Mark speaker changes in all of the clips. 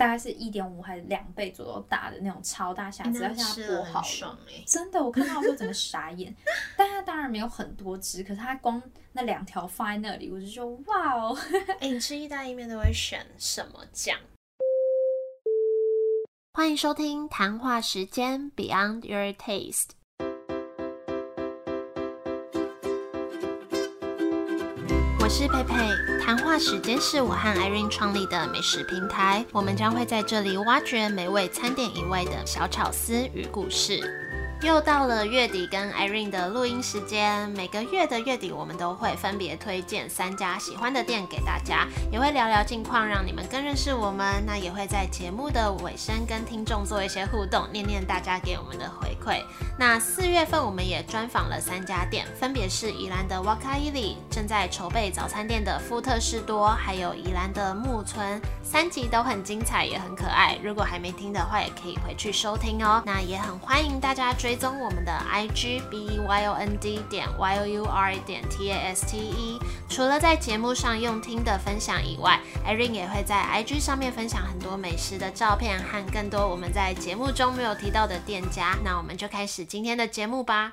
Speaker 1: 大概是一点五还是两倍左右大的那种超大虾子，要现在剥好
Speaker 2: 爽哎！
Speaker 1: 真的，我看到的时候整个傻眼。但它当然没有很多只，可是它光那两条放在那里，我就说哇哦！
Speaker 2: 哎，你吃意大利面都会选什么酱？欢迎收听谈话时间 Beyond Your Taste。是佩佩，谈话时间是我和艾瑞创立的美食平台，我们将会在这里挖掘美味餐点以外的小巧思与故事。又到了月底跟 Irene 的录音时间。每个月的月底，我们都会分别推荐三家喜欢的店给大家，也会聊聊近况，让你们更认识我们。那也会在节目的尾声跟听众做一些互动，念念大家给我们的回馈。那四月份我们也专访了三家店，分别是宜兰的瓦卡伊里，正在筹备早餐店的福特士多，还有宜兰的木村。三集都很精彩，也很可爱。如果还没听的话，也可以回去收听哦。那也很欢迎大家追。追踪我们的 IG B Y O N D 点 Y O U R 点 T A S T E。除了在节目上用听的分享以外，Irene 也会在 IG 上面分享很多美食的照片和更多我们在节目中没有提到的店家。那我们就开始今天的节目吧。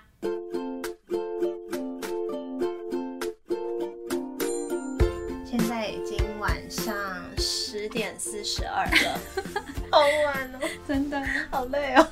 Speaker 2: 现在已经晚上十点四十二了，好晚哦，
Speaker 1: 真的
Speaker 2: 好累哦。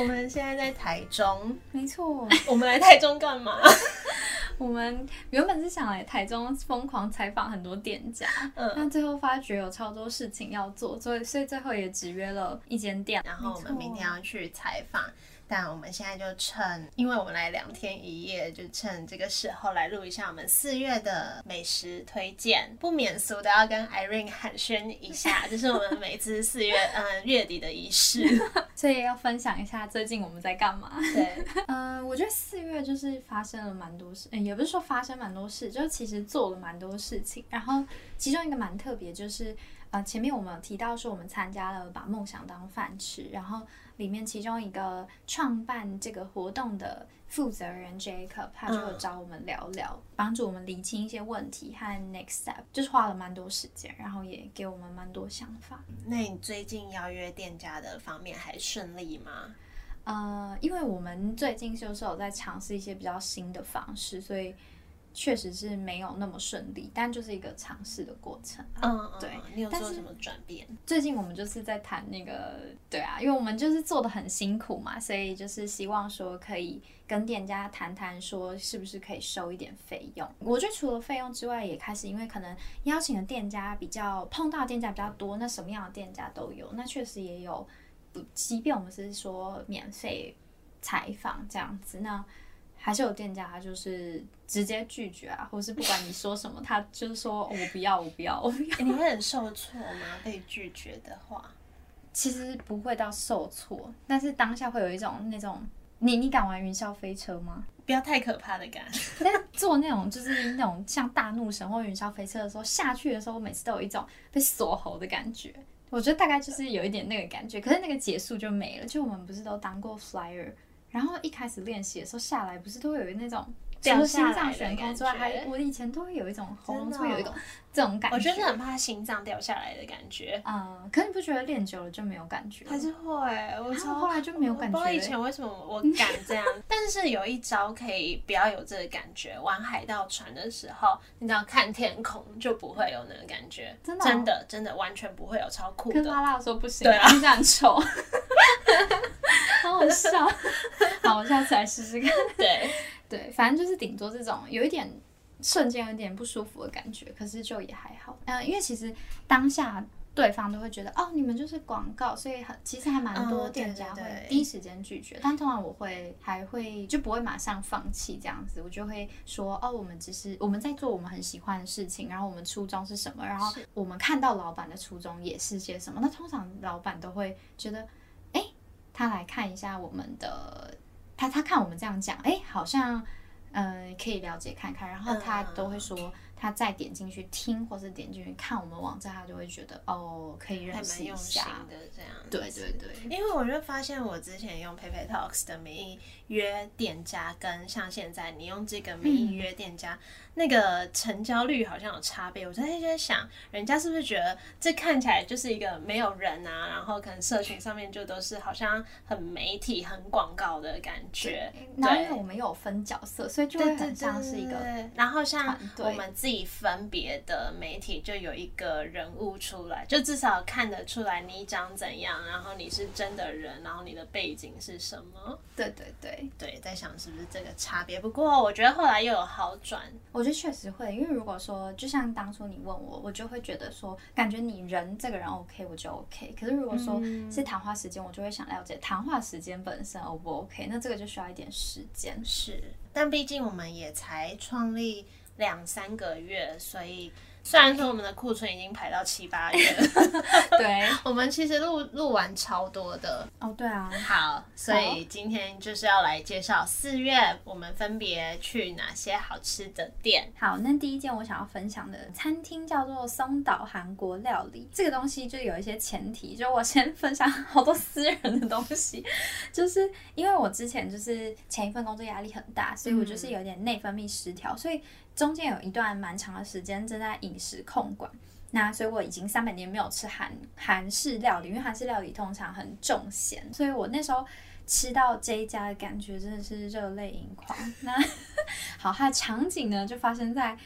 Speaker 2: 我们现在在台中，
Speaker 1: 没错。
Speaker 2: 我们来台中干嘛？
Speaker 1: 我们原本是想来台中疯狂采访很多店家，嗯，但最后发觉有超多事情要做，所以所以最后也只约了一间店。
Speaker 2: 然后我们明天要去采访。但我们现在就趁，因为我们来两天一夜，就趁这个时候来录一下我们四月的美食推荐。不免俗的要跟 Irene 寒暄一下，这是我们每次四月嗯月底的仪式，
Speaker 1: 所以要分享一下最近我们在干嘛。
Speaker 2: 对，
Speaker 1: 嗯，我觉得四月就是发生了蛮多事，嗯，也不是说发生蛮多事，就其实做了蛮多事情。然后其中一个蛮特别，就是呃前面我们提到说我们参加了把梦想当饭吃，然后。里面其中一个创办这个活动的负责人 Jacob，他就找我们聊聊，帮助我们理清一些问题和 next step，就是花了蛮多时间，然后也给我们蛮多想法。
Speaker 2: 那你最近邀约店家的方面还顺利吗？
Speaker 1: 呃，因为我们最近就是有在尝试一些比较新的方式，所以。确实是没有那么顺利，但就是一个尝试的过程。
Speaker 2: 嗯，对。你有做什么转变？
Speaker 1: 最近我们就是在谈那个，对啊，因为我们就是做的很辛苦嘛，所以就是希望说可以跟店家谈谈，说是不是可以收一点费用。我觉得除了费用之外，也开始因为可能邀请的店家比较碰到店家比较多，那什么样的店家都有。那确实也有，不，即便我们是说免费采访这样子，那。还是有店家，他就是直接拒绝啊，或是不管你说什么，他就是说我不要，我不要，我不要。
Speaker 2: 你会很受挫吗？被拒绝的话，
Speaker 1: 其实不会到受挫，但是当下会有一种那种，你你敢玩云霄飞车吗？
Speaker 2: 不要太可怕的感。
Speaker 1: 但坐那种就是那种像大怒神或云霄飞车的时候，下去的时候，我每次都有一种被锁喉的感觉。我觉得大概就是有一点那个感觉，可是那个结束就没了。就我们不是都当过 flyer。然后一开始练习的时候下来，不是都会有那种除了心脏悬空之外，还我以前都会有一种喉咙会有一种这种感觉。
Speaker 2: 我觉得很怕心脏掉下来的感觉。
Speaker 1: 嗯，可你不觉得练久了就没有感觉？
Speaker 2: 还是会，我
Speaker 1: 后来就没有感觉。
Speaker 2: 不知道以前为什么我敢这样，但是有一招可以不要有这个感觉。玩海盗船的时候，你只要看天空就不会有那个感觉。
Speaker 1: 真的，
Speaker 2: 真的，真的完全不会有超酷的。
Speaker 1: 跟拉拉说不行，
Speaker 2: 对啊，
Speaker 1: 这样丑。好好笑，好，我下次来试试看。
Speaker 2: 对
Speaker 1: 对，反正就是顶多这种有一点瞬间有点不舒服的感觉，可是就也还好。嗯，因为其实当下对方都会觉得哦，你们就是广告，所以很其实还蛮多店家会第一时间拒绝。但通常我会还会就不会马上放弃这样子，我就会说哦，我们只是我们在做我们很喜欢的事情，然后我们初衷是什么，然后我们看到老板的初衷也是些什么。那通常老板都会觉得。他来看一下我们的，他他看我们这样讲，哎，好像，嗯，可以了解看看。然后他都会说，他再点进去听，或是点进去看我们网站，他就会觉得哦，可以
Speaker 2: 还
Speaker 1: 认识一下。
Speaker 2: 的这样。
Speaker 1: 对对对，
Speaker 2: 因为我就发现，我之前用 PayPay Talks 的名义约店家，跟像现在你用这个名义约店家，那个成交率好像有差别。我就在在想，人家是不是觉得这看起来就是一个没有人啊，然后可能社群上面就都是好像很媒体、很广告的感觉。
Speaker 1: 然后因为
Speaker 2: 对
Speaker 1: 我们有分角色，所以就会很像是一个
Speaker 2: 对然后像我们自己分别的媒体，就有一个人物出来，就至少看得出来你长怎样，然后你是真的人，然后你的背景是什么。
Speaker 1: 对对对，
Speaker 2: 对，在想是不是这个差别。不过我觉得后来又有好转。
Speaker 1: 我觉得确实会，因为如果说就像当初你问我，我就会觉得说，感觉你人这个人 OK，我就 OK。可是如果说
Speaker 2: 嗯
Speaker 1: 是谈话时间，我就会想了解谈话时间本身 O 不 OK，那这个就需要一点时间。
Speaker 2: 是，但毕竟我们也才创立两三个月，所以虽然说我们的库存已经排到七八月了，
Speaker 1: 对，
Speaker 2: 我们其实录录完超多的。
Speaker 1: 哦对啊，
Speaker 2: 好，所以今天就是要来介绍四月我们分别去哪些好吃的店。
Speaker 1: 好，那第一件我想要分享的餐厅叫做松岛韩国料理。这个东西就有一些前提，就我先分享好多私人的东西，就是因为我之前就是前一份工作压力很大，所以我就是有点内分泌失调，所以中间有一段蛮长的时间正在饮食控管。那所以我已经三百年没有吃韩韩式料理，因为韩式料理通常很重咸，所以我那时候吃到这一家的感觉真的是热泪盈眶。那好，它的场景呢就发生在。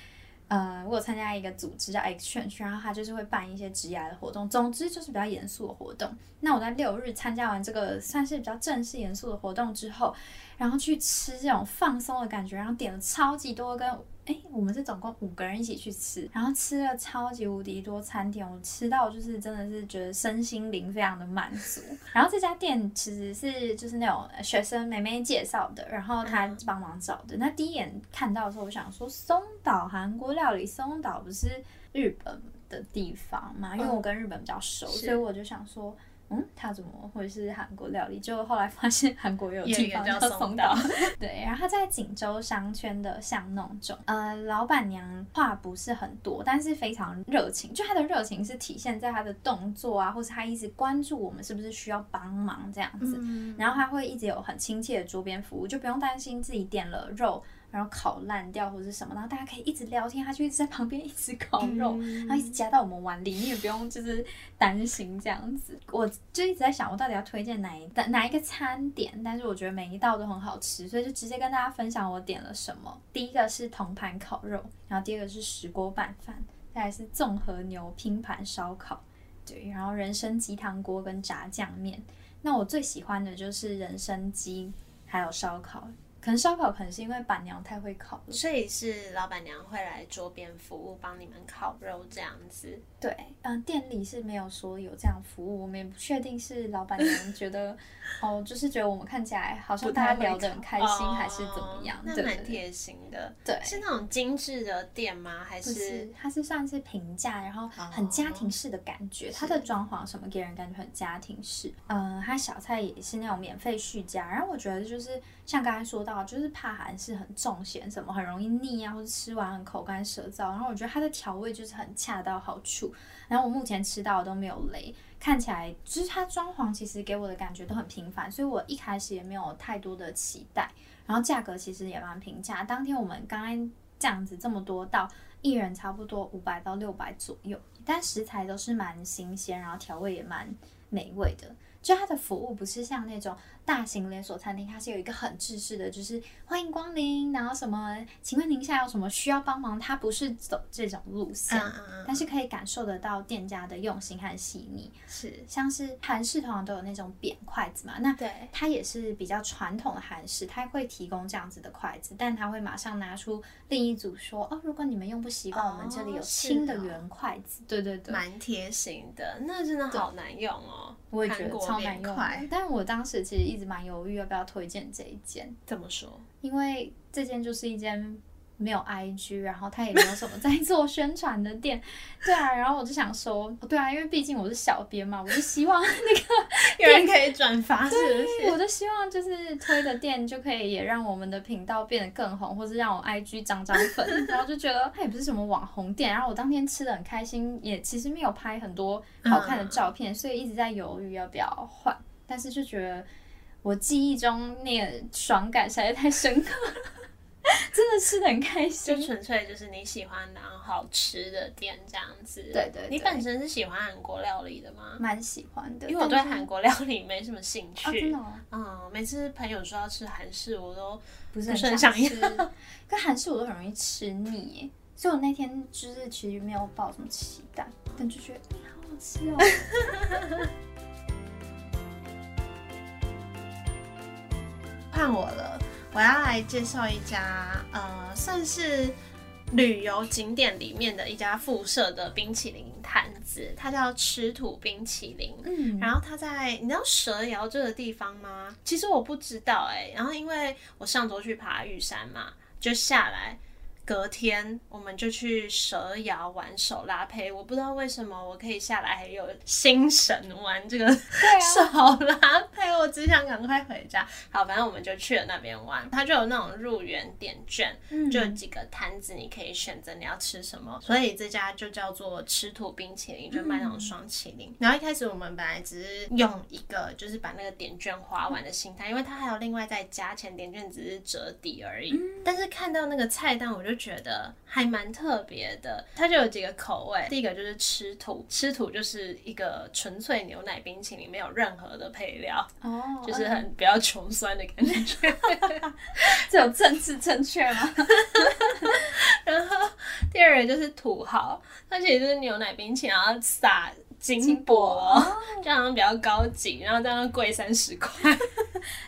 Speaker 1: 呃，我有参加一个组织叫 Exchange，然后他就是会办一些职涯的活动，总之就是比较严肃的活动。那我在六日参加完这个算是比较正式严肃的活动之后，然后去吃这种放松的感觉，然后点了超级多跟哎，我们是总共五个人一起去吃，然后吃了超级无敌多餐点，我吃到就是真的是觉得身心灵非常的满足。然后这家店其实是就是那种学生妹妹介绍的，然后她帮忙找的。那第一眼看到的时候，我想说松岛韩国料理，松岛不是日本的地方嘛？因为我跟日本比较熟，
Speaker 2: 是
Speaker 1: 所以我就想说。嗯，它怎么会是韩国料理？就后来发现韩国有地方
Speaker 2: 个叫松
Speaker 1: 松
Speaker 2: 岛
Speaker 1: 岛，对，然后它在锦州商圈的巷弄中，呃，老板娘话不是很多，但是非常热情。就她的热情是体现在她的动作啊，或是她一直关注我们是不是需要帮忙这样子。
Speaker 2: 嗯，
Speaker 1: 然后她会一直有很亲切的桌边服务，就不用担心自己点了肉。然后烤烂掉或者是什么，然后大家可以一直聊天，他就一直在旁边一直烤肉，然后一直夹到我们碗里，你也不用就是担心这样子。我就一直在想，我到底要推荐哪一哪一个餐点，但是我觉得每一道都很好吃，所以就直接跟大家分享我点了什么。第一个是铜盘烤肉，然后第二个是石锅拌饭，再来是综合牛拼盘烧烤，对，然后人参鸡汤锅跟炸酱面。那我最喜欢的就是人参鸡，还有烧烤。可能烧烤可能是因为板娘太会烤了，
Speaker 2: 所以是老板娘会来桌边服务，帮你们烤肉这样子。
Speaker 1: 对，嗯、店里是没有说有这样服务，我们也不确定是老板娘觉得，哦，就是觉得我们看起来好像大家聊得很开心，还是怎么样？
Speaker 2: 哦那蛮贴心的。
Speaker 1: 对
Speaker 2: 是那种精致的店吗？还
Speaker 1: 不是，它是算是平价，然后很家庭式的感觉。它的装潢什么给人感觉很家庭式。嗯、它小菜也是那种免费续加。然后我觉得就是像刚才说到，就是怕韩式很重咸，什么很容易腻啊，或者吃完很口干舌燥。然后我觉得它的调味就是很恰到好处。然后我目前吃到的都没有雷，看起来就是它装潢其实给我的感觉都很平凡，所以我一开始也没有太多的期待。然后价格其实也蛮平价，当天我们刚刚这样子这么多道，一人差不多五百到六百左右，但食材都是蛮新鲜，然后调味也蛮美味的。就它的服务不是像那种大型连锁餐厅，它是有一个很制式的，就是欢迎光临，然后什么，请问您现在有什么需要帮忙？它不是走这种路线，但是可以感受得到店家的用心和细腻。
Speaker 2: 是
Speaker 1: 像是韩式通常都有那种扁筷子嘛，那
Speaker 2: 对
Speaker 1: 它也是比较传统的韩式，它会提供这样子的筷子，但它会马上拿出另一组说，哦，如果你们用不习惯，我们这里有轻的圆筷子。对对对，
Speaker 2: 蛮贴心的，那真的好难用哦。
Speaker 1: 我也觉得超难用。但我当时其实一直蛮犹豫要不要推荐这一间，
Speaker 2: 怎么说？
Speaker 1: 因为这间就是一间没有 IG，然后它也没有什么在做宣传的店，对啊，然后我就想说，对啊，因为毕竟我是小编嘛，我就希望那个
Speaker 2: 有人可以转发，是不？
Speaker 1: 我就希望就是推的店就可以也让我们的频道变得更红，或是让我 IG 涨涨粉，然后就觉得它也不是什么网红店，然后我当天吃的很开心，也其实没有拍很多好看的照片，所以一直在犹豫要不要换，但是就觉得我记忆中那个爽感实在太深刻了，真的吃的很开心就。
Speaker 2: 纯粹就是你喜欢然后好吃的店这样子。
Speaker 1: 对对对
Speaker 2: 你本身是喜欢韩国料理的吗？
Speaker 1: 蛮喜欢的，
Speaker 2: 因为我对韩国料理没什么兴趣。
Speaker 1: 的、哦、
Speaker 2: 嗯，每次朋友说要吃韩式，我都
Speaker 1: 不是
Speaker 2: 很
Speaker 1: 很想
Speaker 2: 想
Speaker 1: 吃，可韩式我都很容易吃腻，所以我那天就是其实没有抱什么期待，但就觉得哎好好吃哦。
Speaker 2: 换我了，我要来介绍一家呃，算是旅游景点里面的一家附设的冰淇淋摊子，它叫吃土冰淇淋。
Speaker 1: 嗯，
Speaker 2: 然后它在你知道蛇窑这个地方吗？其实我不知道哎、然后因为我上周去爬玉山嘛，就下来。隔天我们就去蛇窑玩手拉胚，我不知道为什么我可以下来还有心神玩这个
Speaker 1: 啊，
Speaker 2: 手拉胚，我只想赶快回家。好，反正我们就去了那边玩，它就有那种入园点券，
Speaker 1: 嗯
Speaker 2: 就有几个摊子你可以选择你要吃什么，所以这家就叫做吃土冰淇淋，就卖那种双淇淋。然后一开始我们本来只是用一个就是把那个点券花完的心态，因为它还有另外再加钱，点券只是折抵而已。但是看到那个菜单，我就觉得还蛮特别的。它就有几个口味，第一个就是吃土，吃土就是一个纯粹牛奶冰淇淋，没有任何的配料，
Speaker 1: 哦，
Speaker 2: 就是很比较穷酸的感觉。
Speaker 1: 这有政治正确吗？
Speaker 2: 然后第二个就是土豪，它其实就是牛奶冰淇淋，然后撒金箔，这样比较高级，然后这样贵三十块。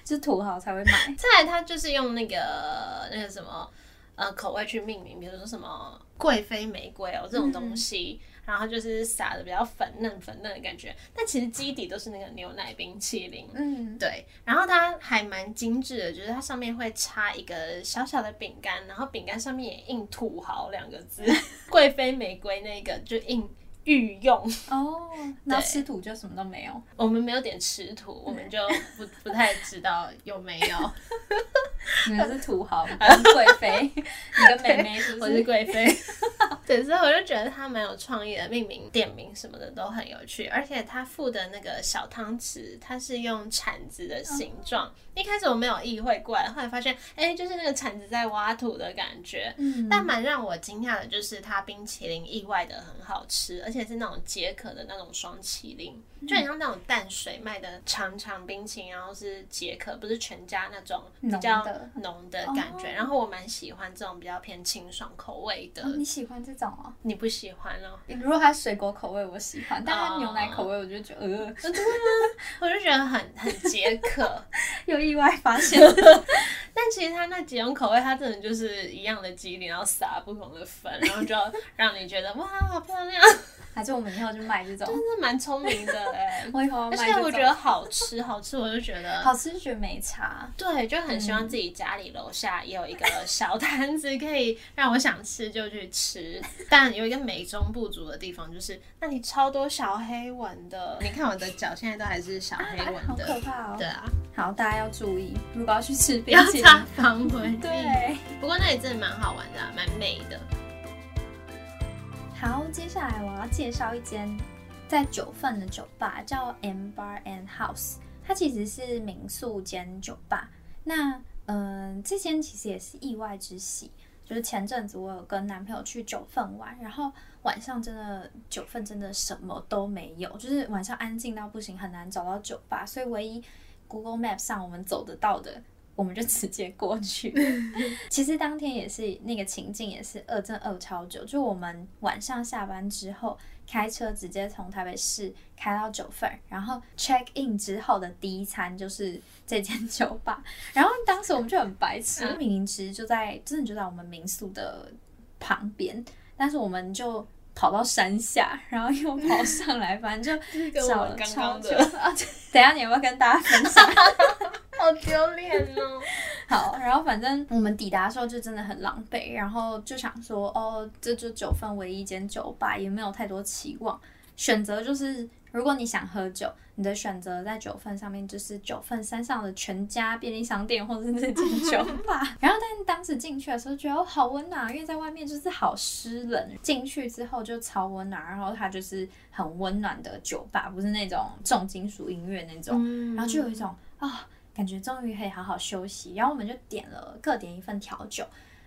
Speaker 1: 就是土豪才会买。
Speaker 2: 再来，它就是用那个那个什么呃口味去命名，比如说什么贵妃玫瑰哦这种东西，然后就是撒的比较粉嫩粉嫩的感觉，但其实基底都是那个牛奶冰淇淋。
Speaker 1: 嗯，
Speaker 2: 对，然后它还蛮精致的，就是它上面会插一个小小的饼干，然后饼干上面也印“土豪”两个字，贵妃玫瑰那个就印御用。
Speaker 1: 哦，然后吃土就什么都没有。
Speaker 2: 我们没有点吃土，我们就不 不太知道有没有。
Speaker 1: 你们是土豪，你跟贵妃，你跟妹妹是不
Speaker 2: 我是贵妃。对，所以我就觉得它蛮有创意的，命名、店名什么的都很有趣，而且它附的那个小汤匙，它是用铲子的形状。一开始我没有意会过来，后来发现，哎、就是那个铲子在挖土的感觉。
Speaker 1: 嗯，
Speaker 2: 但蛮让我惊讶的就是，它冰淇淋意外的很好吃，而且是那种解渴的那种双淇淋，就很像那种淡水卖的长长冰淇淋，然后是解渴，不是全家那种比较
Speaker 1: 浓的
Speaker 2: 感觉。
Speaker 1: 哦
Speaker 2: 然后我蛮喜欢这种比较偏清爽口味的。
Speaker 1: 哦你喜欢这种哦？
Speaker 2: 你不喜欢哦？
Speaker 1: 如果它水果口味我喜欢，但它
Speaker 2: 哦
Speaker 1: 牛奶口味我就觉得呃，
Speaker 2: 我就觉得很很解渴。
Speaker 1: 有意外发现。
Speaker 2: 但其实它那几种口味，它真的就是一样的机灵，然后撒不同的粉，然后就让你觉得哇，好漂亮，
Speaker 1: 还是我们以后就买这种
Speaker 2: 真，的蛮聪明的哎。
Speaker 1: 我以后要
Speaker 2: 而
Speaker 1: 卖这种。
Speaker 2: 且我觉得好吃，好吃，我就觉得
Speaker 1: 好吃，就觉得没差。
Speaker 2: 对，就很希望自己家里楼下也有一个小摊子，可以让我想吃就去吃。但有一个美中不足的地方，就是那里超多小黑纹的。你看我的脚现在都还是小黑纹
Speaker 1: 好
Speaker 2: 的。
Speaker 1: 可怕哦！
Speaker 2: 对啊，
Speaker 1: 好，大家要注意，如果要去吃冰
Speaker 2: 要
Speaker 1: 淇淋，
Speaker 2: 擦防蚊液。
Speaker 1: 对。
Speaker 2: 不过那里真的蛮好玩的、啊，蛮美的。
Speaker 1: 好，接下来我要介绍一间在九份的酒吧，叫 M Bar and House。它其实是民宿兼酒吧。那嗯、这间其实也是意外之喜。就是前阵子我有跟男朋友去九份玩，然后晚上真的九份真的什么都没有，就是晚上安静到不行，很难找到酒吧，所以唯一 Google Map 上我们走得到的，我们就直接过去。其实当天也是那个情境，也是饿真饿超久。就我们晚上下班之后，开车直接从台北市开到九份，然后 check in 之后的第一餐就是这间酒吧。然后当时我们就很白痴，
Speaker 2: 嗯
Speaker 1: 明明其实就在真的就在我们民宿的旁边，但是我们就。跑到山下，然后又跑上来，反正就
Speaker 2: 跟
Speaker 1: 找了超久 等下你要不要跟大家分享？
Speaker 2: 好丢脸哦！
Speaker 1: 好，然后反正我们抵达的时候就真的很狼狈，然后就想说，哦，这就九份唯一一间酒吧，也没有太多期望，选择就是如果你想喝酒，你的选择在九份上面就是九份山上的全家便利商店或者是那间酒吧。然后但当时进去的时候觉得哦好温暖，因为在外面就是好湿冷，进去之后就超温暖，然后它就是很温暖的酒吧，不是那种重金属音乐那种，然后就有一种啊。感觉终于可以好好休息，然后我们就点了各点一份调酒，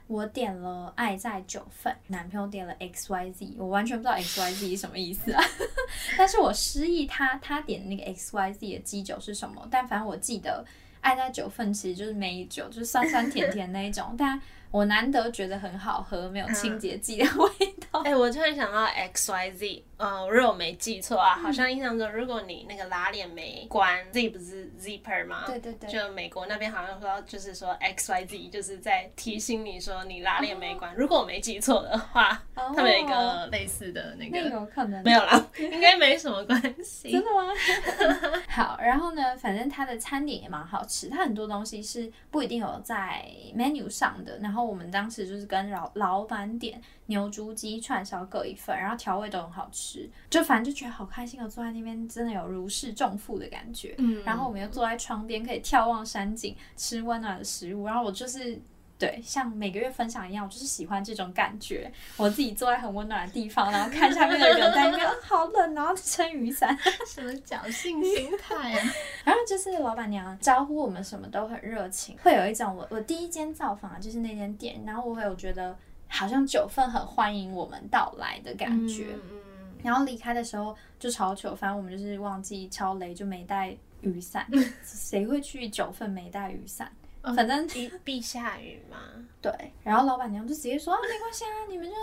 Speaker 1: 我点了爱在九份，男朋友点了 X Y Z，我完全不知道 X Y Z 是什么意思啊，但是我失忆他他点的那个 X Y Z 的基酒是什么，但反正我记得爱在九份其实就是梅酒，就是酸酸甜甜那一种，但。我难得觉得很好喝，没有清洁剂的味道。
Speaker 2: 哎，我突然想到 X Y Z，呃，如果我没记错啊，好像印象中，如果你那个拉链没关，Z 不是 zipper 吗？
Speaker 1: 对对对。
Speaker 2: 就美国那边好像说，就是说 X Y Z 就是在提醒你说你拉链没关。如果我没记错的话，他们有一个类似的那个。
Speaker 1: 有可能。
Speaker 2: 没有啦，应该没什么关系。
Speaker 1: 真的吗？好，然后呢，反正它的餐点也蛮好吃，它很多东西是不一定有在 menu 上的，然后。我们当时就是跟老老板点牛猪鸡串烧各一份，然后调味都很好吃，就反正就觉得好开心哦，坐在那边真的有如释重负的感觉。嗯，然后我们又坐在窗边，可以眺望山景，吃温暖的食物，然后我就是。对，像每个月分享一样，我就是喜欢这种感觉。我自己坐在很温暖的地方，然后看下面的人在那边好冷，然后撑雨伞，
Speaker 2: 什么侥幸心态啊？
Speaker 1: 然后就是老板娘招呼我们什么都很热情，会有一种我我第一间造访就是那间店，然后我会有觉得好像九份很欢迎我们到来的感觉。嗯。然后离开的时候就超糗，反正我们就是忘记超雷，就没带雨伞。谁会去九份没带雨伞？反正
Speaker 2: 必必下雨嘛，
Speaker 1: 对。然后老板娘就直接说啊，没关系啊，你们就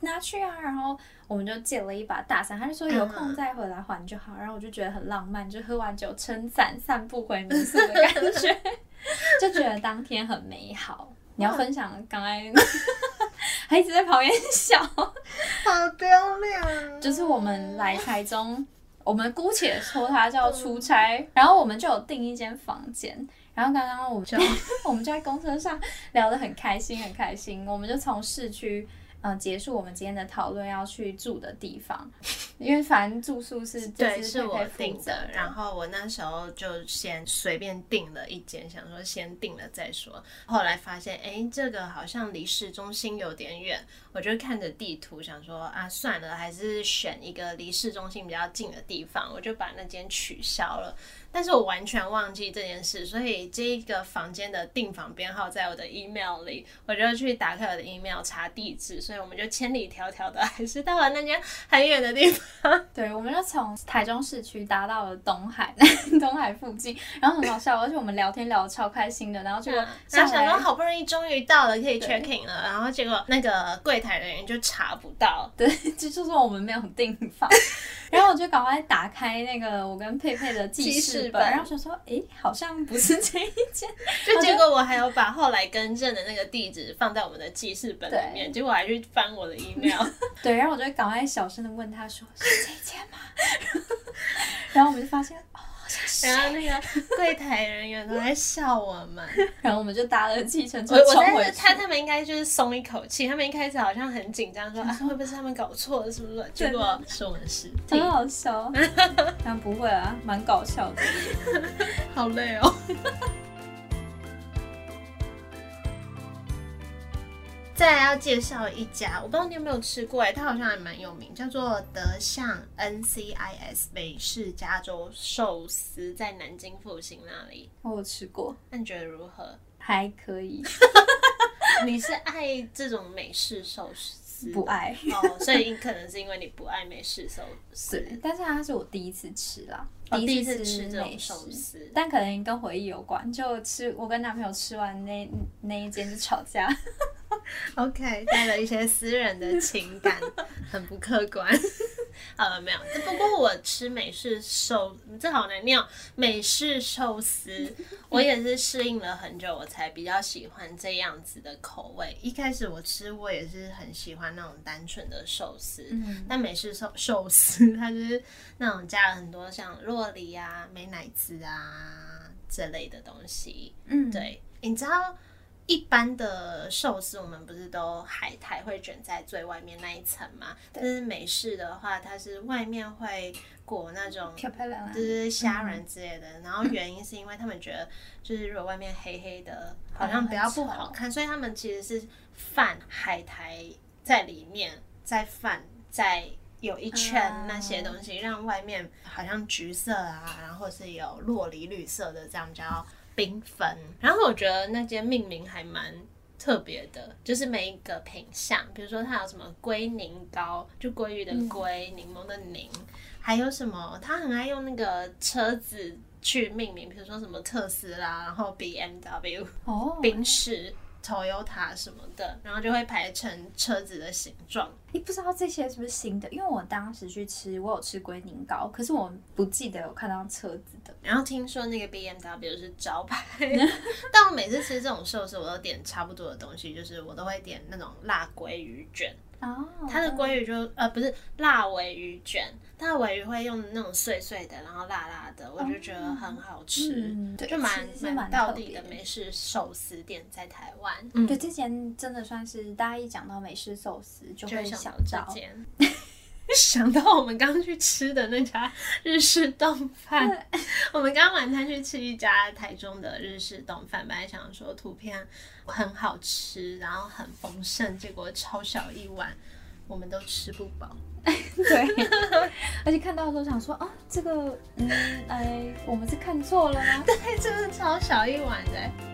Speaker 1: 拿去啊。然后我们就借了一把大伞，他就说有空再回来还就好。然后我就觉得很浪漫，就喝完酒撑伞散步回民宿的感觉，就觉得当天很美好。你要分享刚才 还一直在旁边笑，
Speaker 2: 好丢脸。
Speaker 1: 就是我们来台中，我们姑且说他叫出差，然后我们就有订一间房间。然后刚刚我们就 我们就在公车上聊得很开心，很开心。我们就从市区。嗯，结束我们今天的讨论，要去住的地方，因为反正住宿是
Speaker 2: 对，是我订的。然后我那时候就先随便订了一间，想说先订了再说。后来发现，哎，这个好像离市中心有点远，我就看着地图想说啊，算了，还是选一个离市中心比较近的地方，我就把那间取消了。但是我完全忘记这件事，所以这个房间的订房编号在我的 email 里，我就去打开我的 email 查地址。所以我们就千里迢迢的，还是到了那间很远的地方。
Speaker 1: 对，我们就从台中市区搭到了东海，东海附近，然后很好笑，而且我们聊天聊得超开心的，然后就
Speaker 2: 想说好不容易终于到了，可以 check in 了，然后结果那个柜台人员就查不到，
Speaker 1: 对，这就是我们没有订房，然后我就赶快打开那个我跟佩佩的记事本，然后想说，哎，好像不是这一间，
Speaker 2: 就结果我还有把后来更正的那个地址放在我们的记事本里面，结果还去。翻我的 email，
Speaker 1: 对，然后我就赶快小声的问他说：“是这间吗？” 然后我们就发现，哦，
Speaker 2: 然后那个柜台人员都在笑我们，
Speaker 1: 然后我们就搭了计程车
Speaker 2: 冲
Speaker 1: 回去。
Speaker 2: 他他们应该就是松一口气，他们一开始好像很紧张，说啊会不会是他们搞错了，是不是？结果是我们是，
Speaker 1: 很好笑，但不会啊，蛮搞笑的，
Speaker 2: 好累哦。再来要介绍一家，我不知道你有没有吃过哎，它好像还蛮有名，叫做德相 NCIS 美式加州寿司，在南京复兴那里。
Speaker 1: 我有吃过，
Speaker 2: 那你觉得如何？
Speaker 1: 还可以。
Speaker 2: 你是爱这种美式寿司？
Speaker 1: 不爱
Speaker 2: 哦，所以可能是因为你不爱美式寿司。
Speaker 1: 但是它是我第一次吃啦。
Speaker 2: 第一次吃这种寿司，
Speaker 1: 但可能跟回忆有关。就吃我跟男朋友吃完那那一间就吵架。
Speaker 2: OK，带了一些私人的情感，很不客观。好 了，没有。不过我吃美式寿，这好难念。美式寿司，我也是适应了很久，我才比较喜欢这样子的口味。一开始我吃，我也是很喜欢那种单纯的寿司。嗯。但美式寿寿司，它就是那种加了很多像洛梨啊、美乃滋啊这类的东西。嗯，对。你知道一般的寿司，我们不是都海苔会卷在最外面那一层吗？但是美式的话，它是外面会裹那种
Speaker 1: 漂漂亮亮，
Speaker 2: 就是虾仁之类的。然后原因是因为他们觉得，就是如果外面黑黑的，好像比较不好看，所以他们其实是饭海苔在里面，在饭在。有一圈那些东西，让外面好像橘色啊，然后是有洛梨绿色的，这样比较缤纷。然后我觉得那间命名还蛮特别的，就是每一个品相，比如说它有什么龟苓膏，就鲑鱼的龟，柠檬的柠，还有什么，他很爱用那个车子去命名，比如说什么特斯拉，然后 B M W，哦，宾士。Toyota 什么的，然后就会排成车子的形状。
Speaker 1: 你不知道这些是不是新的？因为我当时去吃，我有吃龟苓膏，可是我不记得有看到车子的。
Speaker 2: 然后听说那个 BMW 是招牌，但我每次吃这种寿司，我都点差不多的东西，就是我都会点那种辣鲑鱼卷。哦，它的鲑鱼就呃不是辣尾鱼卷，它的尾鱼会用那种碎碎的，然后辣辣的，我就觉得很好吃，就蛮蛮到底的美式寿司店在台湾。
Speaker 1: 对，之前真的算是大家一讲到美式寿司就会想到。
Speaker 2: 想到我们刚去吃的那家日式冻饭，我们刚晚餐去吃一家台中的日式冻饭，本来想说图片很好吃，然后很丰盛，结果超小一碗，我们都吃不饱。
Speaker 1: 对，而且看到的时候想说啊，这个嗯哎，我们是看错了吗？
Speaker 2: 对，真的超小一碗的。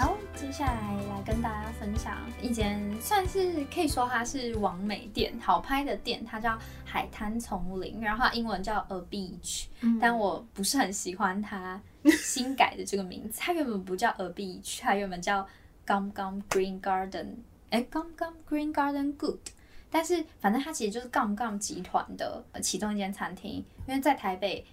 Speaker 1: 好，接下来来跟大家分享一间算是可以说它是完美店、好拍的店，它叫海滩丛林，然后它英文叫 A Beach，但我不是很喜欢它新改的这个名字，它原本不叫 A Beach，它原本叫 Gum Gum Green Garden，哎，Gum Gum Green Garden Good，但是反正它其实就是 Gum Gum 集团的其中一间餐厅，因为在台北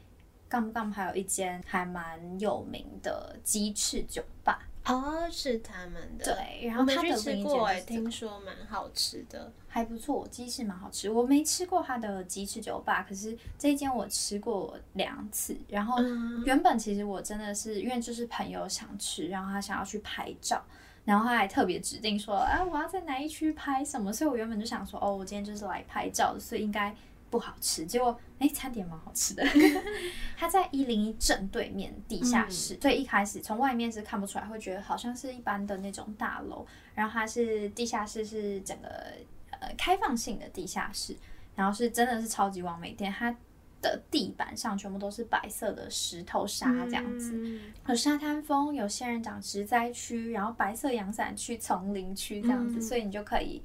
Speaker 1: Gum Gum 还有一间还蛮有名的鸡翅酒吧。
Speaker 2: 哦，是他们的。
Speaker 1: 对，然后他的
Speaker 2: 吃过哎，听说蛮好吃的，
Speaker 1: 还不错，鸡翅蛮好吃。我没吃过他的鸡翅酒吧，可是这一间我吃过两次。然后原本其实我真的是因为就是朋友想吃，然后他想要去拍照，然后他还特别指定说，啊，我要在哪一区拍什么，所以我原本就想说，哦，我今天就是来拍照的，所以应该。不好吃，结果哎，餐点蛮好吃的。它在一零一正对面地下室，所以一开始从外面是看不出来，会觉得好像是一般的那种大楼。然后它是地下室，是整个呃开放性的地下室，然后是真的是超级完美店。它的地板上全部都是白色的石头沙这样子，有沙滩风，有仙人掌植栽区，然后白色阳伞区、丛林区这样子，所以你就可以。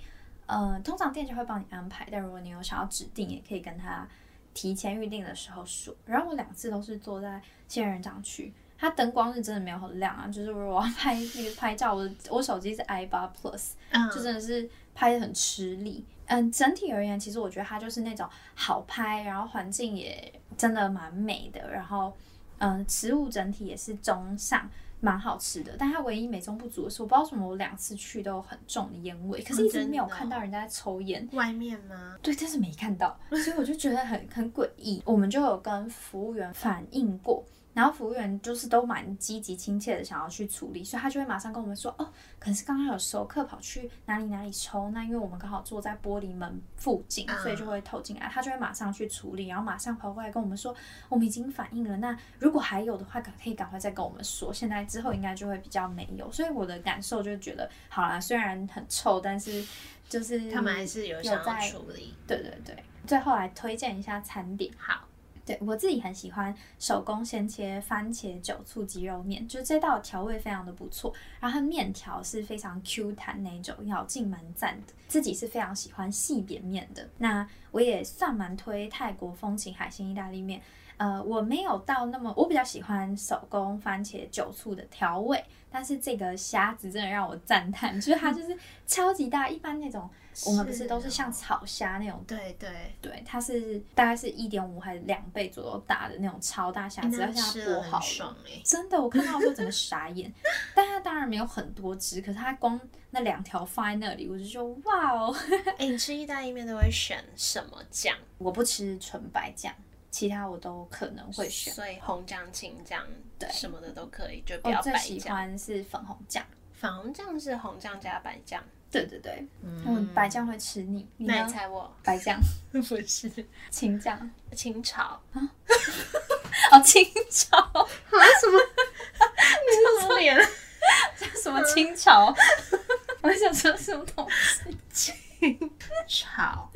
Speaker 1: 呃，通常店家会帮你安排，但如果你有想要指定，也可以跟他提前预定的时候说。然后我两次都是坐在仙人掌区，它灯光是真的没有很亮啊，就是我要拍那个拍照，我我手机是 i 八 Plus，就真的是拍的很吃力。嗯，整体而言，其实我觉得它就是那种好拍，然后环境也真的蛮美的，然后嗯，食物整体也是中上。蛮好吃的，但它唯一美中不足的是，我不知道什么，我两次去都有很重的烟味，可是一直没有看到人家在抽烟。
Speaker 2: 外面吗？
Speaker 1: 对，但是没看到，所以我就觉得很很诡异。我们就有跟服务员反映过。然后服务员就是都蛮积极亲切的，想要去处理，所以他就会马上跟我们说，哦，可能是刚刚有熟客跑去哪里哪里抽，那因为我们刚好坐在玻璃门附近，所以就会透进来，他就会马上去处理，然后马上跑过来跟我们说，我们已经反应了，那如果还有的话，可可以赶快再跟我们说，现在之后应该就会比较没有，所以我的感受就觉得，好啦，虽然很臭，但是就是
Speaker 2: 他们还是有想要处理，
Speaker 1: 对对对，最后来推荐一下餐点，
Speaker 2: 好。
Speaker 1: 对我自己很喜欢手工鲜切番茄酒醋鸡肉面，就这道调味非常的不错，然后面条是非常 Q 弹那种，咬劲蛮赞的。自己是非常喜欢细扁面的，那我也算蛮推泰国风情海鲜意大利面。呃，我没有到那么，我比较喜欢手工番茄酒醋的调味，但是这个虾子真的让我赞叹，就是它 就是超级大，一般那种。我们不是都是像炒虾那种，
Speaker 2: 对对
Speaker 1: 对，它是大概是一点五还是两倍左右大的那种超大虾，只要像它剥好了，真的，我看到的时候整个傻眼。但它当然没有很多只，可是它光那两条放在那里，我就说哇哦！
Speaker 2: 哎，你吃意大利面都会选什么酱？
Speaker 1: 我不吃纯白酱，其他我都可能会选。
Speaker 2: 所以红酱、青酱，
Speaker 1: 对
Speaker 2: 什么的都可以，就不
Speaker 1: 我
Speaker 2: 要白
Speaker 1: 最喜
Speaker 2: 酱。
Speaker 1: 欢是粉红酱。
Speaker 2: 粉红酱是红酱加白酱，
Speaker 1: 对对对，我白酱会吃腻。你
Speaker 2: 那
Speaker 1: 呢
Speaker 2: 你猜我？
Speaker 1: 白酱、
Speaker 2: 不是
Speaker 1: 青酱
Speaker 2: 清炒，
Speaker 1: 哦，清炒
Speaker 2: 什么？你什么脸？
Speaker 1: 什么清炒？我想说什么东西？
Speaker 2: 炒，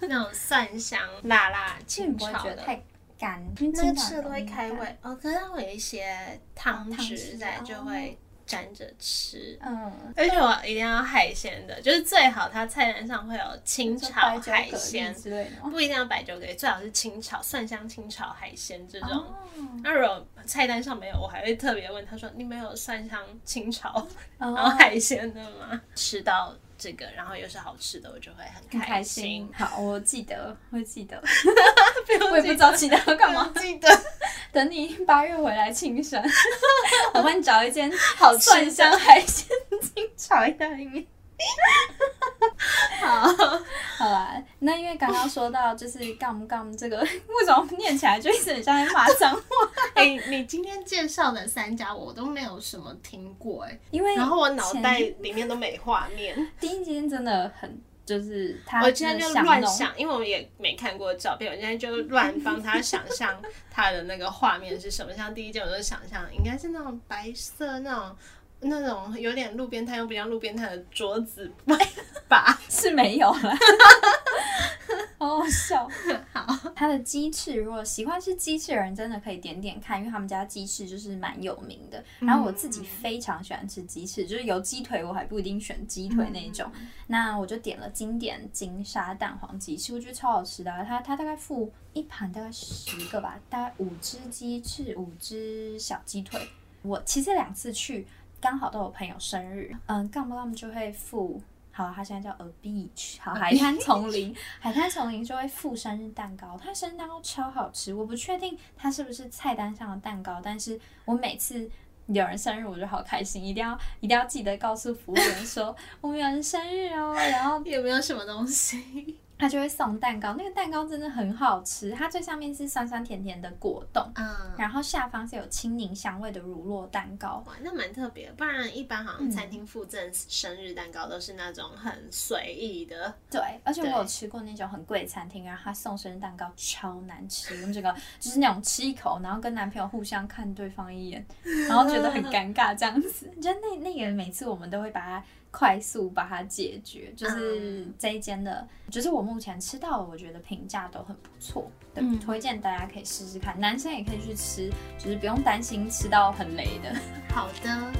Speaker 2: 那种蒜香辣辣
Speaker 1: 其实你不会
Speaker 2: 清炒的。
Speaker 1: 觉得太干，
Speaker 2: 那个吃了都会开胃哦，可是它会有一些汤
Speaker 1: 汤
Speaker 2: 汁在，就会沾着吃。
Speaker 1: 嗯，
Speaker 2: 而且我一定要海鲜的，就是最好它菜单上会有清炒海鲜，
Speaker 1: 之类的。
Speaker 2: 不一定要白酒蛤蜊，最好是清炒蒜香清炒海鲜这种。
Speaker 1: 哦
Speaker 2: 那如果菜单上没有，我还会特别问他说：“你们有蒜香清炒 然后
Speaker 1: 哦，
Speaker 2: 海鲜的吗？”吃到这个，然后又是好吃的，我就会很
Speaker 1: 很开
Speaker 2: 心
Speaker 1: 心。。好，我记得，会记得。
Speaker 2: 不用
Speaker 1: 我也不知道记得干嘛。
Speaker 2: 记得
Speaker 1: 等你八月回来庆生，我帮你找一间
Speaker 2: 好吃
Speaker 1: 蒜香海鲜清炒意大利面。
Speaker 2: 好，
Speaker 1: 好啦，那因为刚刚说到就是 gum gum 这个，为什么念起来就一直很像在骂脏话？
Speaker 2: 哎、你今天介绍的三家我都没有什么听过哎、
Speaker 1: 因为
Speaker 2: 然后我脑袋
Speaker 1: 前
Speaker 2: 里面都没画面，
Speaker 1: 第一间真的很就是他
Speaker 2: 我现在就乱想，因为我也没看过照片，我现在就乱帮他想象他的那个画面是什么。像第一件，我就想象应该是那种白色那种。那种有点路边摊又不像路边摊的桌子吧，
Speaker 1: 是没有了，好好笑。好，它的鸡翅，如果喜欢吃鸡翅的人，真的可以点点看，因为他们家鸡翅就是蛮有名的。然后我自己非常喜欢吃鸡翅，就是有鸡腿我还不一定选鸡腿那种。那我就点了经典金沙蛋黄鸡翅，我觉得超好吃的啊、它它大概付一盘大概十个吧，大概五只鸡翅，五只小鸡腿。我其实两次去刚好都有朋友生日，嗯，干不干就会付。好，他现在叫 A Beach，好，海滩丛林，海滩丛林就会附生日蛋糕，他生日蛋糕超好吃，我不确定他是不是菜单上的蛋糕，但是我每次有人生日我就好开心，一定要 一定要记得告诉服务员说 我们有人生日哦，然后
Speaker 2: 有没有什么东西？
Speaker 1: 他就会送蛋糕，那个蛋糕真的很好吃，它最上面是酸酸甜甜的果冻，
Speaker 2: 嗯，
Speaker 1: 然后下方是有青柠香味的乳酪蛋糕，
Speaker 2: 哇，那蛮特别的。不然一般好像餐厅附赠生日蛋糕都是那种很随意的。
Speaker 1: 对，而且我有吃过那种很贵的餐厅，然后他送生日蛋糕超难吃，我们整个就是那种吃一口，然后跟男朋友互相看对方一眼，然后觉得很尴尬这样子。就那那个每次我们都会把它快速把它解决，就是这一间的，就是我目前吃到的，我觉得评价都很不错，对，
Speaker 2: 嗯
Speaker 1: 推荐大家可以试试看，男生也可以去吃，就是不用担心吃到很雷的。
Speaker 2: 好的。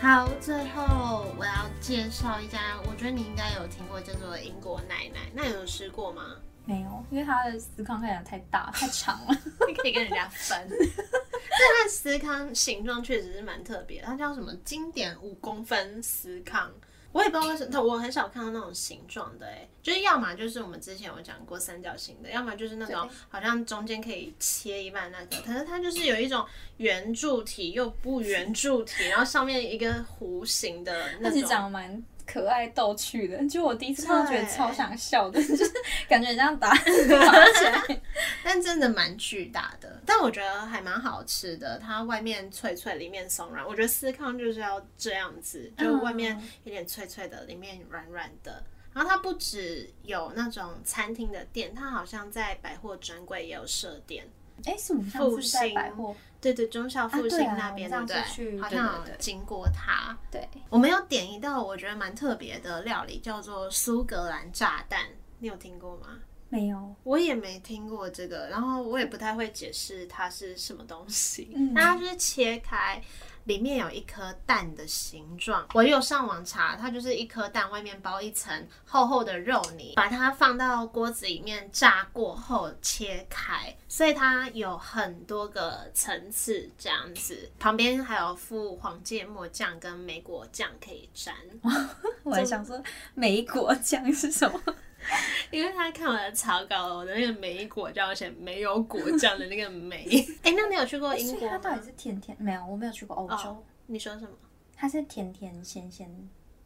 Speaker 2: 好，最后我要介绍一家，我觉得你应该有听过，叫做英国奶奶。那有吃过吗？
Speaker 1: 没有，因为它的思康看起来太大太长了。
Speaker 2: 你 可以跟人家分。但它的思康形状确实是蛮特别，它叫什么经典五公分思康。我也不知道为什么，我很少看到那种形状的、哎，就是要么就是我们之前有讲过三角形的，要么就是那种好像中间可以切一半那个，可是它就是有一种圆柱体又不圆柱体，然后上面一个弧形的那种。
Speaker 1: 长蛮可爱逗趣的，就我第一次看到觉得超想笑的，就是感觉这样打打起来。
Speaker 2: 但真的蛮巨大的，但我觉得还蛮好吃的。它外面脆脆，里面松软。我觉得司康就是要这样子，就外面有点脆脆的，里面软软的。然后它不只有那种餐厅的店，它好像在百货专柜也有设店。
Speaker 1: 哎，是我们上
Speaker 2: 复
Speaker 1: 次在
Speaker 2: 兴
Speaker 1: 百货，
Speaker 2: 对对，中校复兴那边，对不对？
Speaker 1: 去
Speaker 2: 好像经过它。
Speaker 1: 对，
Speaker 2: 我们有点一道我觉得蛮特别的料理，叫做苏格兰炸弹。你有听过吗？
Speaker 1: 没有，
Speaker 2: 我也没听过这个，然后我也不太会解释它是什么东西。
Speaker 1: 嗯
Speaker 2: 那它就是切开，里面有一颗蛋的形状。我有上网查，它就是一颗蛋，外面包一层厚厚的肉泥，把它放到锅子里面炸过后切开，所以它有很多个层次这样子。旁边还有附黄芥末酱跟梅果酱可以沾。
Speaker 1: 我还想说梅果酱是什么？
Speaker 2: 因为他看我的草稿，我的那个梅果酱写没有果酱的那个梅。哎、那你有去过英国吗？
Speaker 1: 它到底是甜甜？没有，我没有去过欧洲。
Speaker 2: 哦你说什么？
Speaker 1: 它是甜甜咸咸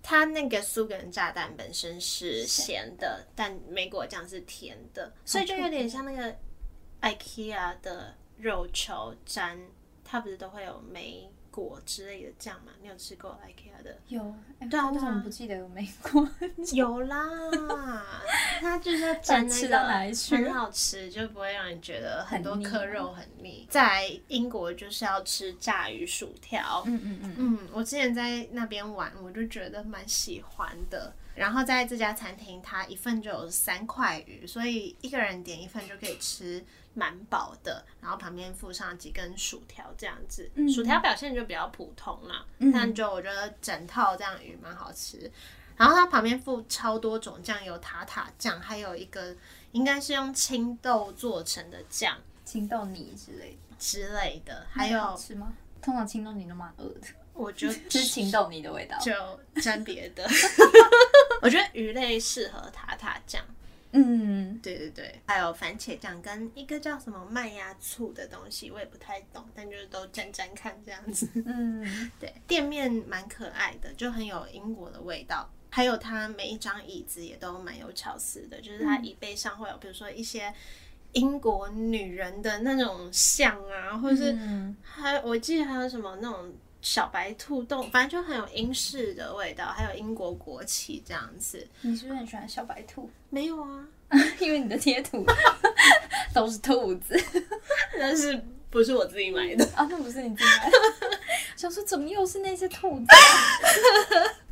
Speaker 2: 它那个苏格兰炸弹本身是咸的，但梅果酱是甜的，所以就有点像那个 IKEA 的肉球沾，它不是都会有梅果之类的酱嘛？你有吃过 IKEA 的？
Speaker 1: 有，哎
Speaker 2: 对啊
Speaker 1: 我怎么不记得有没过？
Speaker 2: 有啦，它就是要 沾那
Speaker 1: 吃到哪
Speaker 2: 个
Speaker 1: 里去
Speaker 2: 很好吃，就不会让你觉得很多颗肉很腻。在英国就是要吃炸鱼薯条，
Speaker 1: 嗯嗯嗯，
Speaker 2: 嗯，我之前在那边玩，我就觉得蛮喜欢的。然后在这家餐厅，它一份就有三块鱼，所以一个人点一份就可以吃蛮饱的。然后旁边附上几根薯条，这样子。薯条表现就比较普通啦，但就我觉得整套这样鱼蛮好吃。然后它旁边附超多种酱油，塔塔酱，还有一个应该是用青豆做成的酱
Speaker 1: 青豆泥之类的，
Speaker 2: 之类的，还有
Speaker 1: 吃吗？通常青豆泥都蛮饿的，
Speaker 2: 我就
Speaker 1: 就是青豆泥的味道。
Speaker 2: 就沾别的。我觉得鱼类适合塔塔酱，
Speaker 1: 嗯，
Speaker 2: 对对对，还有番茄酱跟一个叫什么麦芽醋的东西，我也不太懂，但就是都沾沾看这样子。
Speaker 1: 嗯，
Speaker 2: 对，店面蛮可爱的，就很有英国的味道。还有它每一张椅子也都蛮有巧思的，就是它椅背上会有，比如说一些英国女人的那种像啊，或者是
Speaker 1: 嗯。
Speaker 2: 还我记得还有什么那种小白兔动，反正就很有英式的味道，还有英国国旗这样子。
Speaker 1: 你是不是很喜欢小白兔？
Speaker 2: 没有啊，
Speaker 1: 因为你的贴图 都是兔子
Speaker 2: 但是不是我自己买的。
Speaker 1: 啊，那不是你自己买的。想说怎么又是那些兔子啊？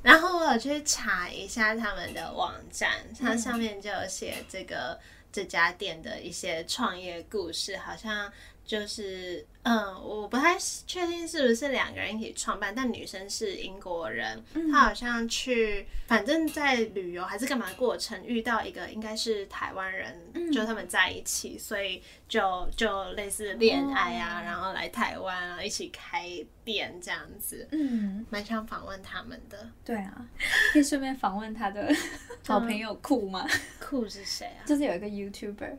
Speaker 2: 然后我有去查一下他们的网站，它上面就有写这个这家店的一些创业故事，好像就是嗯，我不太确定是不是两个人一起创办，但女生是英国人，她好像去反正在旅游还是干嘛的过程遇到一个应该是台湾人，就他们在一起，所以就就类似恋爱啊，
Speaker 1: 哦
Speaker 2: 然后来台湾啊，一起开店这样子。
Speaker 1: 嗯，
Speaker 2: 蛮想访问他们的。
Speaker 1: 对啊，可以顺便访问他的 好朋友酷吗？
Speaker 2: 酷是谁啊？
Speaker 1: 就是有一个 YouTuber，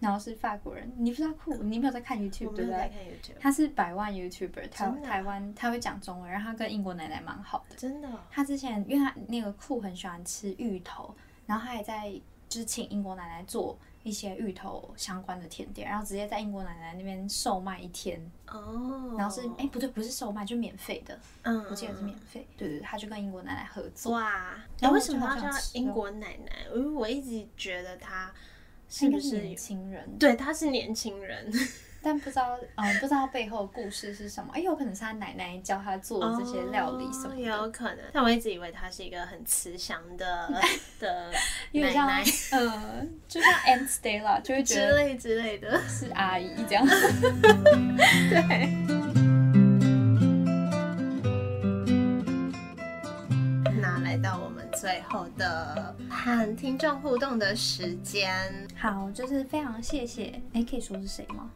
Speaker 1: 然后是法国人，你不知道酷？你没有在看 YouTube 对不对？他是百万 YouTuber，台
Speaker 2: 啊
Speaker 1: 台湾他会讲中文，然后他跟英国奶奶蛮好的。
Speaker 2: 真的哦、
Speaker 1: 他之前因为他那个酷很喜欢吃芋头，然后他也在就是请英国奶奶做一些芋头相关的甜点，然后直接在英国奶奶那边售卖一天，
Speaker 2: 哦，
Speaker 1: 然后是哎、不对，不是售卖，就免费的，
Speaker 2: 嗯，
Speaker 1: 我记得是免费。对对对，他就跟英国奶奶合作。
Speaker 2: 哇，
Speaker 1: 然后
Speaker 2: 那为什么
Speaker 1: 他
Speaker 2: 要叫英国奶奶？因为我一直觉得她是不是
Speaker 1: 年轻人，
Speaker 2: 对，他是年轻人，
Speaker 1: 但不知道，嗯，不知道背后故事是什么。哎，有可能是他奶奶教他做这些料理什么
Speaker 2: 哦，有可能。但我一直以为他是一个很慈祥的 的奶奶，
Speaker 1: 呃，就像 Aunt Stella，就会觉得
Speaker 2: 之类之类的。
Speaker 1: 是阿姨这样。
Speaker 2: 对。那来到我们最后的和听众互动的时间
Speaker 1: 好，就是非常谢谢，哎，可以说是谁吗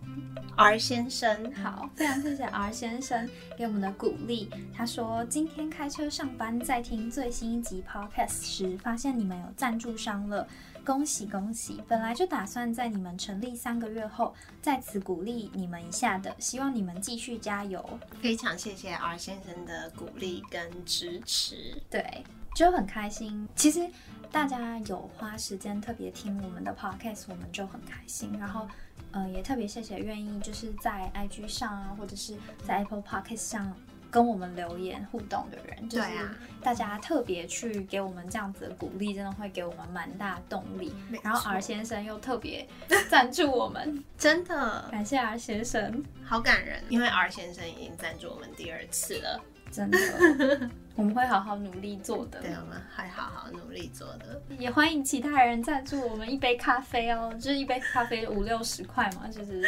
Speaker 2: ？，R 先生，
Speaker 1: 好，非常谢谢 R 先生给我们的鼓励。他说，今天开车上班，在听最新一集 Podcast 时，发现你们有赞助商了。恭喜恭喜！本来就打算在你们成立三个月后，再次鼓励你们一下的，希望你们继续加油。
Speaker 2: 非常谢谢 R 先生的鼓励跟支持。
Speaker 1: 对，就很开心。其实大家有花时间特别听我们的 podcast，我们就很开心。然后，呃，也特别谢谢愿意就是在 IG 上啊，或者是在 Apple Podcast 上跟我们留言互动的人，就是
Speaker 2: 对啊。
Speaker 1: 大家特别去给我们这样子的鼓励，真的会给我们蛮大动力。然后 R 先生又特别赞助我们，
Speaker 2: 真的。
Speaker 1: 感谢 R 先生，
Speaker 2: 好感人，因为 R 先生已经赞助我们第二次了，
Speaker 1: 真的，我们会好好努力做的。
Speaker 2: 对我们还好好努力做的。
Speaker 1: 也欢迎其他人赞助我们一杯咖啡哦，就是一杯咖啡五六十块嘛，就是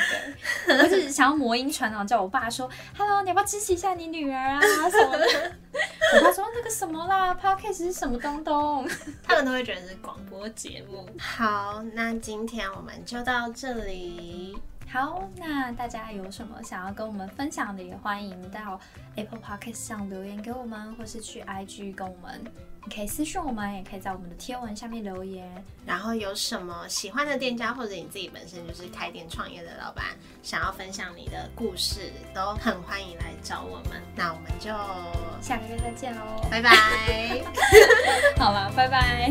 Speaker 1: 对。我只是想要魔音传脑，叫我爸说，Hello，你要不要支持一下你女儿啊什么的？我爸说那个什么啦，Podcast 是什么东东？
Speaker 2: 他们都会觉得是广播节目。好，那今天我们就到这里。
Speaker 1: 好，那大家有什么想要跟我们分享的，也欢迎到 Apple Podcast 上留言给我们，或是去 IG 跟我们你可以私讯我们，也可以在我们的贴文下面留言。
Speaker 2: 然后有什么喜欢的店家，或者你自己本身就是开店创业的老板，想要分享你的故事，都很欢迎来找我们。那我们就
Speaker 1: 下个月再见喽，
Speaker 2: 拜拜。
Speaker 1: 好了，拜拜。